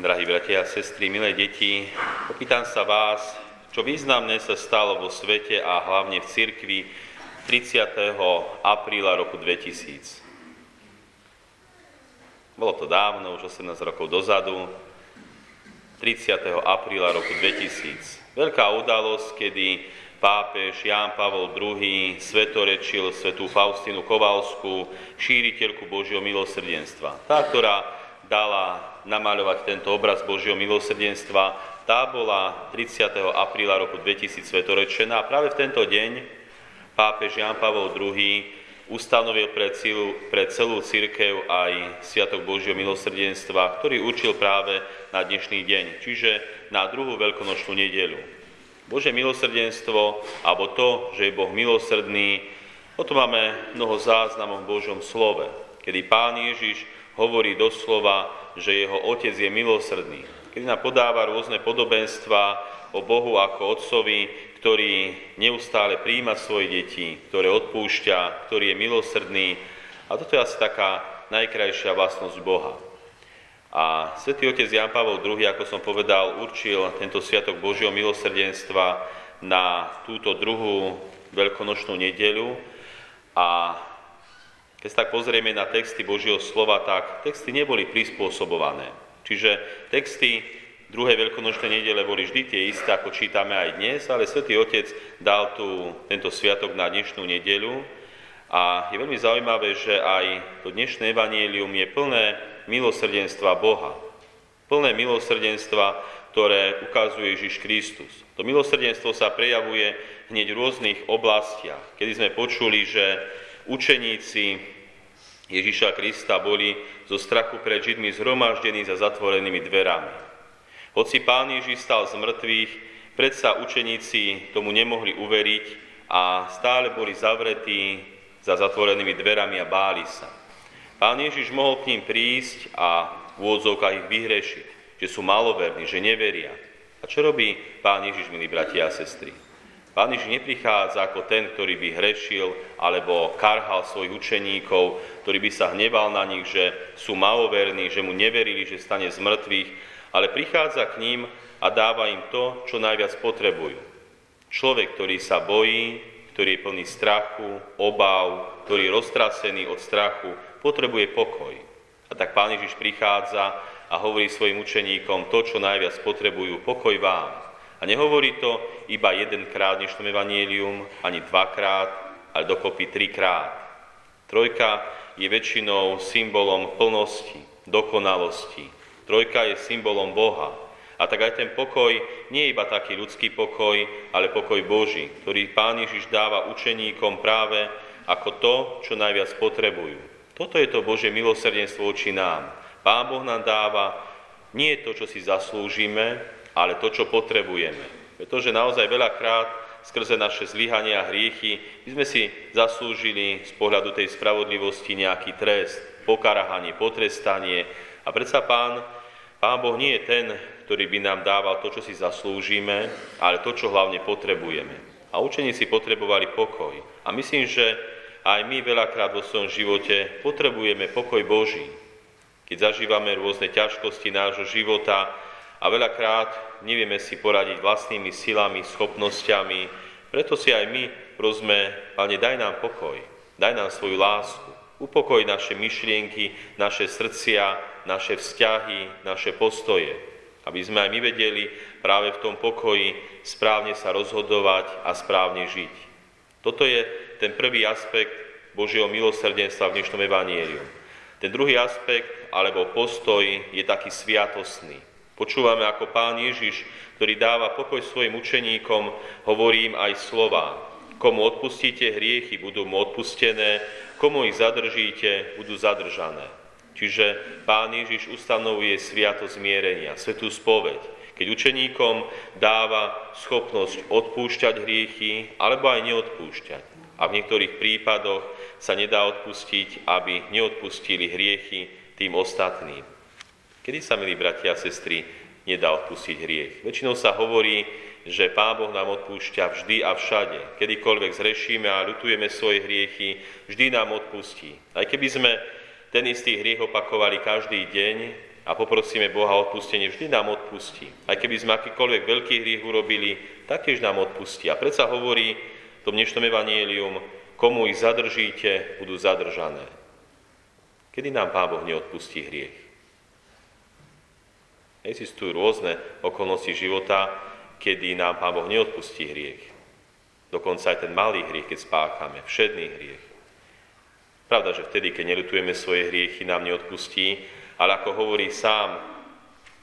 Drahí bratia a sestry, milé deti, opýtam sa vás, čo významné sa stalo vo svete a hlavne v cirkvi 30. apríla roku 2000. Bolo to dávno, už 18 rokov dozadu, 30. apríla roku 2000. Veľká udalosť, kedy pápež Ján Pavol II svetorečil svetú Faustinu Kovalskú, šíriteľku Božieho milosrdenstva. Tá, ktorá dala namaľovať tento obraz Božieho milosrdenstva, tá bola 30. apríla roku 2000 svetorečená a práve v tento deň pápež Jan Pavol II ustanovil pre celú, pre celú církev aj Sviatok Božieho milosrdenstva, ktorý určil práve na dnešný deň, čiže na druhú veľkonočnú nedelu. Bože milosrdenstvo, alebo to, že je Boh milosrdný, o tom máme mnoho záznamov v Božom slove, kedy Pán Ježiš hovorí doslova, že jeho otec je milosrdný. Keď nám podáva rôzne podobenstva o Bohu ako otcovi, ktorý neustále príjima svoje deti, ktoré odpúšťa, ktorý je milosrdný. A toto je asi taká najkrajšia vlastnosť Boha. A svätý otec Jan Pavel II, ako som povedal, určil tento sviatok Božieho milosrdenstva na túto druhú veľkonočnú nedeľu a keď sa tak pozrieme na texty Božieho slova, tak texty neboli prispôsobované. Čiže texty druhej veľkonočnej nedele boli vždy tie isté, ako čítame aj dnes, ale Svetý Otec dal tu tento sviatok na dnešnú nedeľu a je veľmi zaujímavé, že aj to dnešné evanílium je plné milosrdenstva Boha. Plné milosrdenstva, ktoré ukazuje Ježiš Kristus. To milosrdenstvo sa prejavuje hneď v rôznych oblastiach. Kedy sme počuli, že učeníci Ježiša Krista boli zo strachu pred Židmi zhromaždení za zatvorenými dverami. Hoci pán Ježiš stal z mŕtvych, predsa učeníci tomu nemohli uveriť a stále boli zavretí za zatvorenými dverami a báli sa. Pán Ježiš mohol k ním prísť a v úvodzovkách ich vyhrešiť, že sú maloverní, že neveria. A čo robí pán Ježiš, milí bratia a sestry? Pán Ježiš neprichádza ako ten, ktorý by hrešil alebo karhal svojich učeníkov, ktorý by sa hneval na nich, že sú maloverní, že mu neverili, že stane z mŕtvych, ale prichádza k ním a dáva im to, čo najviac potrebujú. Človek, ktorý sa bojí, ktorý je plný strachu, obav, ktorý je roztrasený od strachu, potrebuje pokoj. A tak Pán Ježiš prichádza a hovorí svojim učeníkom to, čo najviac potrebujú, pokoj vám. A nehovorí to iba jedenkrát v dnešnom evanílium, ani dvakrát, ale dokopy trikrát. Trojka je väčšinou symbolom plnosti, dokonalosti. Trojka je symbolom Boha. A tak aj ten pokoj nie je iba taký ľudský pokoj, ale pokoj Boží, ktorý Pán Ježiš dáva učeníkom práve ako to, čo najviac potrebujú. Toto je to Bože milosrdenstvo voči nám. Pán Boh nám dáva nie to, čo si zaslúžime, ale to, čo potrebujeme. Pretože naozaj veľakrát skrze naše zlyhania a hriechy by sme si zaslúžili z pohľadu tej spravodlivosti nejaký trest, pokarahanie, potrestanie. A predsa pán, pán Boh nie je ten, ktorý by nám dával to, čo si zaslúžime, ale to, čo hlavne potrebujeme. A učeníci potrebovali pokoj. A myslím, že aj my veľakrát vo svojom živote potrebujeme pokoj Boží. Keď zažívame rôzne ťažkosti nášho života, a veľakrát nevieme si poradiť vlastnými silami, schopnosťami. Preto si aj my prosme, Pane, daj nám pokoj, daj nám svoju lásku, upokoj naše myšlienky, naše srdcia, naše vzťahy, naše postoje, aby sme aj my vedeli práve v tom pokoji správne sa rozhodovať a správne žiť. Toto je ten prvý aspekt Božieho milosrdenstva v dnešnom evanieliu. Ten druhý aspekt, alebo postoj, je taký sviatosný. Počúvame, ako pán Ježiš, ktorý dáva pokoj svojim učeníkom, hovorí im aj slova. Komu odpustíte hriechy, budú mu odpustené, komu ich zadržíte, budú zadržané. Čiže pán Ježiš ustanovuje sviato zmierenia, svetú spoveď, keď učeníkom dáva schopnosť odpúšťať hriechy alebo aj neodpúšťať. A v niektorých prípadoch sa nedá odpustiť, aby neodpustili hriechy tým ostatným. Kedy sa, milí bratia a sestry, nedá odpustiť hriech? Väčšinou sa hovorí, že Pán Boh nám odpúšťa vždy a všade. Kedykoľvek zrešíme a ľutujeme svoje hriechy, vždy nám odpustí. Aj keby sme ten istý hriech opakovali každý deň a poprosíme Boha o odpustenie, vždy nám odpustí. Aj keby sme akýkoľvek veľký hriech urobili, taktiež nám odpustí. A predsa hovorí v tom dnešnom evanielium, komu ich zadržíte, budú zadržané. Kedy nám Pán Boh neodpustí hriech? Existujú rôzne okolnosti života, kedy nám Pán Boh neodpustí hriech. Dokonca aj ten malý hriech, keď spáchame, všedný hriech. Pravda, že vtedy, keď nelutujeme svoje hriechy, nám neodpustí, ale ako hovorí sám,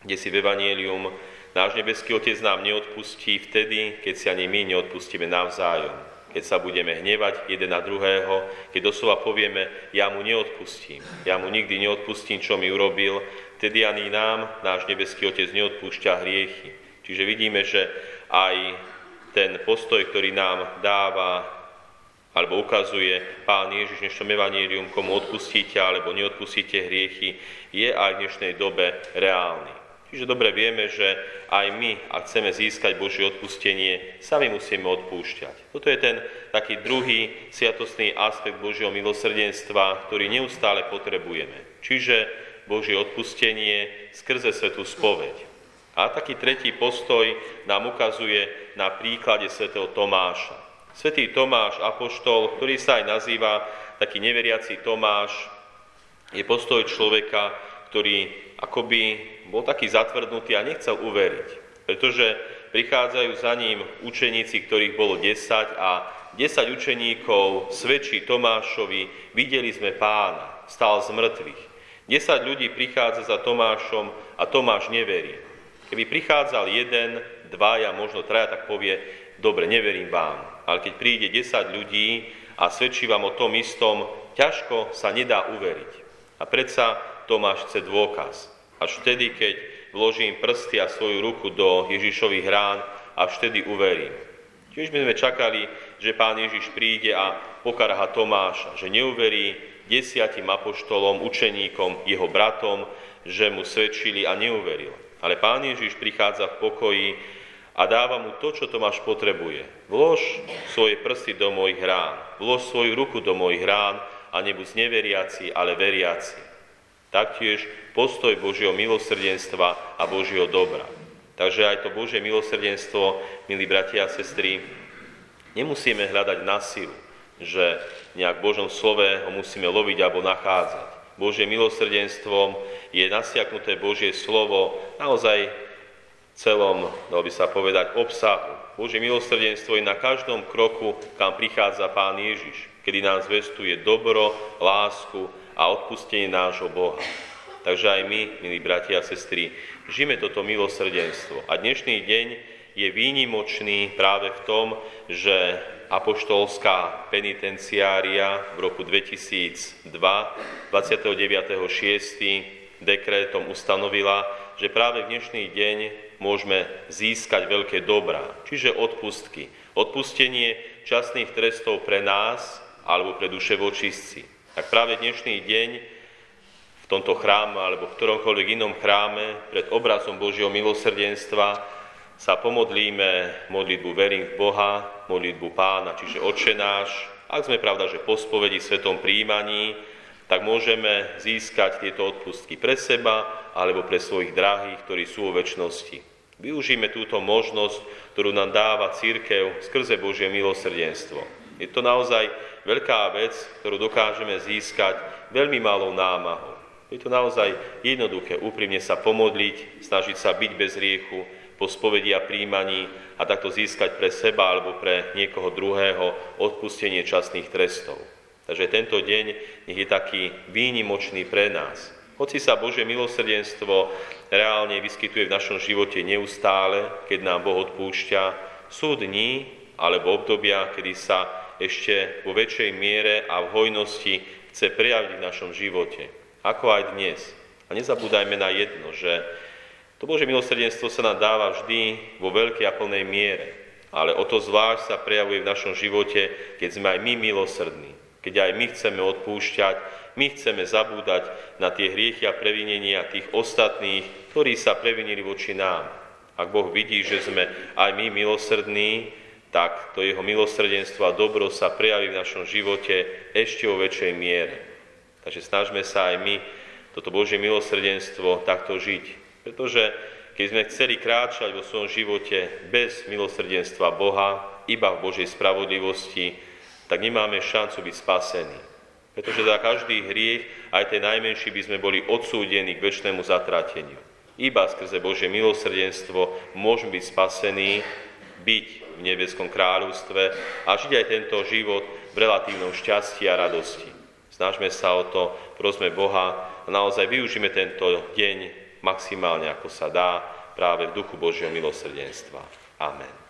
kde si v Evangelium, náš nebeský Otec nám neodpustí vtedy, keď si ani my neodpustíme navzájom. Keď sa budeme hnevať jeden na druhého, keď doslova povieme, ja mu neodpustím, ja mu nikdy neodpustím, čo mi urobil, vtedy ani nám náš nebeský Otec neodpúšťa hriechy. Čiže vidíme, že aj ten postoj, ktorý nám dáva alebo ukazuje Pán Ježiš v dnešnom evanílium, komu odpustíte alebo neodpustíte hriechy, je aj v dnešnej dobe reálny. Čiže dobre vieme, že aj my, ak chceme získať Božie odpustenie, sami musíme odpúšťať. Toto je ten taký druhý sviatostný aspekt Božieho milosrdenstva, ktorý neustále potrebujeme. Čiže Božie odpustenie skrze svetú spoveď. A taký tretí postoj nám ukazuje na príklade svätého Tomáša. Svetý Tomáš, apoštol, ktorý sa aj nazýva taký neveriaci Tomáš, je postoj človeka, ktorý akoby bol taký zatvrdnutý a nechcel uveriť. Pretože prichádzajú za ním učeníci, ktorých bolo 10 a 10 učeníkov svedčí Tomášovi, videli sme pána, stál z mŕtvych. 10 ľudí prichádza za Tomášom a Tomáš neverí. Keby prichádzal jeden, dvaja, možno traja, tak povie, dobre, neverím vám ale keď príde 10 ľudí a svedčí vám o tom istom, ťažko sa nedá uveriť. A predsa Tomáš chce dôkaz. Až vtedy, keď vložím prsty a svoju ruku do Ježišových rán, až vtedy uverím. Tiež by sme čakali, že pán Ježiš príde a pokarha Tomáša, že neuverí desiatim apoštolom, učeníkom, jeho bratom, že mu svedčili a neuveril. Ale pán Ježiš prichádza v pokoji a dáva mu to, čo Tomáš potrebuje. Vlož svoje prsty do mojich rán, vlož svoju ruku do mojich rán a nebuď neveriaci, ale veriaci. Taktiež postoj Božieho milosrdenstva a Božieho dobra. Takže aj to Božie milosrdenstvo, milí bratia a sestry, nemusíme hľadať na silu, že nejak v Božom slove ho musíme loviť alebo nachádzať. Božie milosrdenstvom je nasiaknuté Božie slovo naozaj celom, dalo by sa povedať, obsahu. Božie milosrdenstvo je na každom kroku, kam prichádza Pán Ježiš, kedy nám zvestuje dobro, lásku a odpustenie nášho Boha. Takže aj my, milí bratia a sestry, žijeme toto milosrdenstvo. A dnešný deň je výnimočný práve v tom, že apoštolská penitenciária v roku 2002, 29.6. dekrétom ustanovila, že práve v dnešný deň môžeme získať veľké dobrá, čiže odpustky. Odpustenie časných trestov pre nás alebo pre duše vočistci. Tak práve dnešný deň v tomto chráme alebo v ktoromkoľvek inom chráme pred obrazom Božieho milosrdenstva sa pomodlíme modlitbu verím v Boha, modlitbu Pána, čiže Otče náš. Ak sme pravda, že po spovedi svetom príjmaní, tak môžeme získať tieto odpustky pre seba alebo pre svojich drahých, ktorí sú vo väčšnosti. Využíme túto možnosť, ktorú nám dáva církev skrze Božie milosrdenstvo. Je to naozaj veľká vec, ktorú dokážeme získať veľmi malou námahou. Je to naozaj jednoduché, úprimne sa pomodliť, snažiť sa byť bez riechu, po spovedi a príjmaní a takto získať pre seba alebo pre niekoho druhého odpustenie časných trestov. Takže tento deň nech je taký výnimočný pre nás. Hoci sa Božie milosrdenstvo reálne vyskytuje v našom živote neustále, keď nám Boh odpúšťa, sú dní alebo obdobia, kedy sa ešte vo väčšej miere a v hojnosti chce prejaviť v našom živote. Ako aj dnes. A nezabúdajme na jedno, že to Božie milosrdenstvo sa nám dáva vždy vo veľkej a plnej miere. Ale o to zvlášť sa prejavuje v našom živote, keď sme aj my milosrdní. Keď aj my chceme odpúšťať my chceme zabúdať na tie hriechy a previnenia tých ostatných, ktorí sa previnili voči nám. Ak Boh vidí, že sme aj my milosrdní, tak to jeho milosrdenstvo a dobro sa prejaví v našom živote ešte o väčšej miere. Takže snažme sa aj my toto Božie milosrdenstvo takto žiť. Pretože keď sme chceli kráčať vo svojom živote bez milosrdenstva Boha, iba v Božej spravodlivosti, tak nemáme šancu byť spasení. Pretože za každý hriech, aj ten najmenší, by sme boli odsúdení k väčšnému zatrateniu. Iba skrze Božie milosrdenstvo môžeme byť spasení, byť v nebeskom kráľovstve a žiť aj tento život v relatívnom šťastí a radosti. Snažme sa o to, prosme Boha a naozaj využíme tento deň maximálne ako sa dá práve v duchu Božieho milosrdenstva. Amen.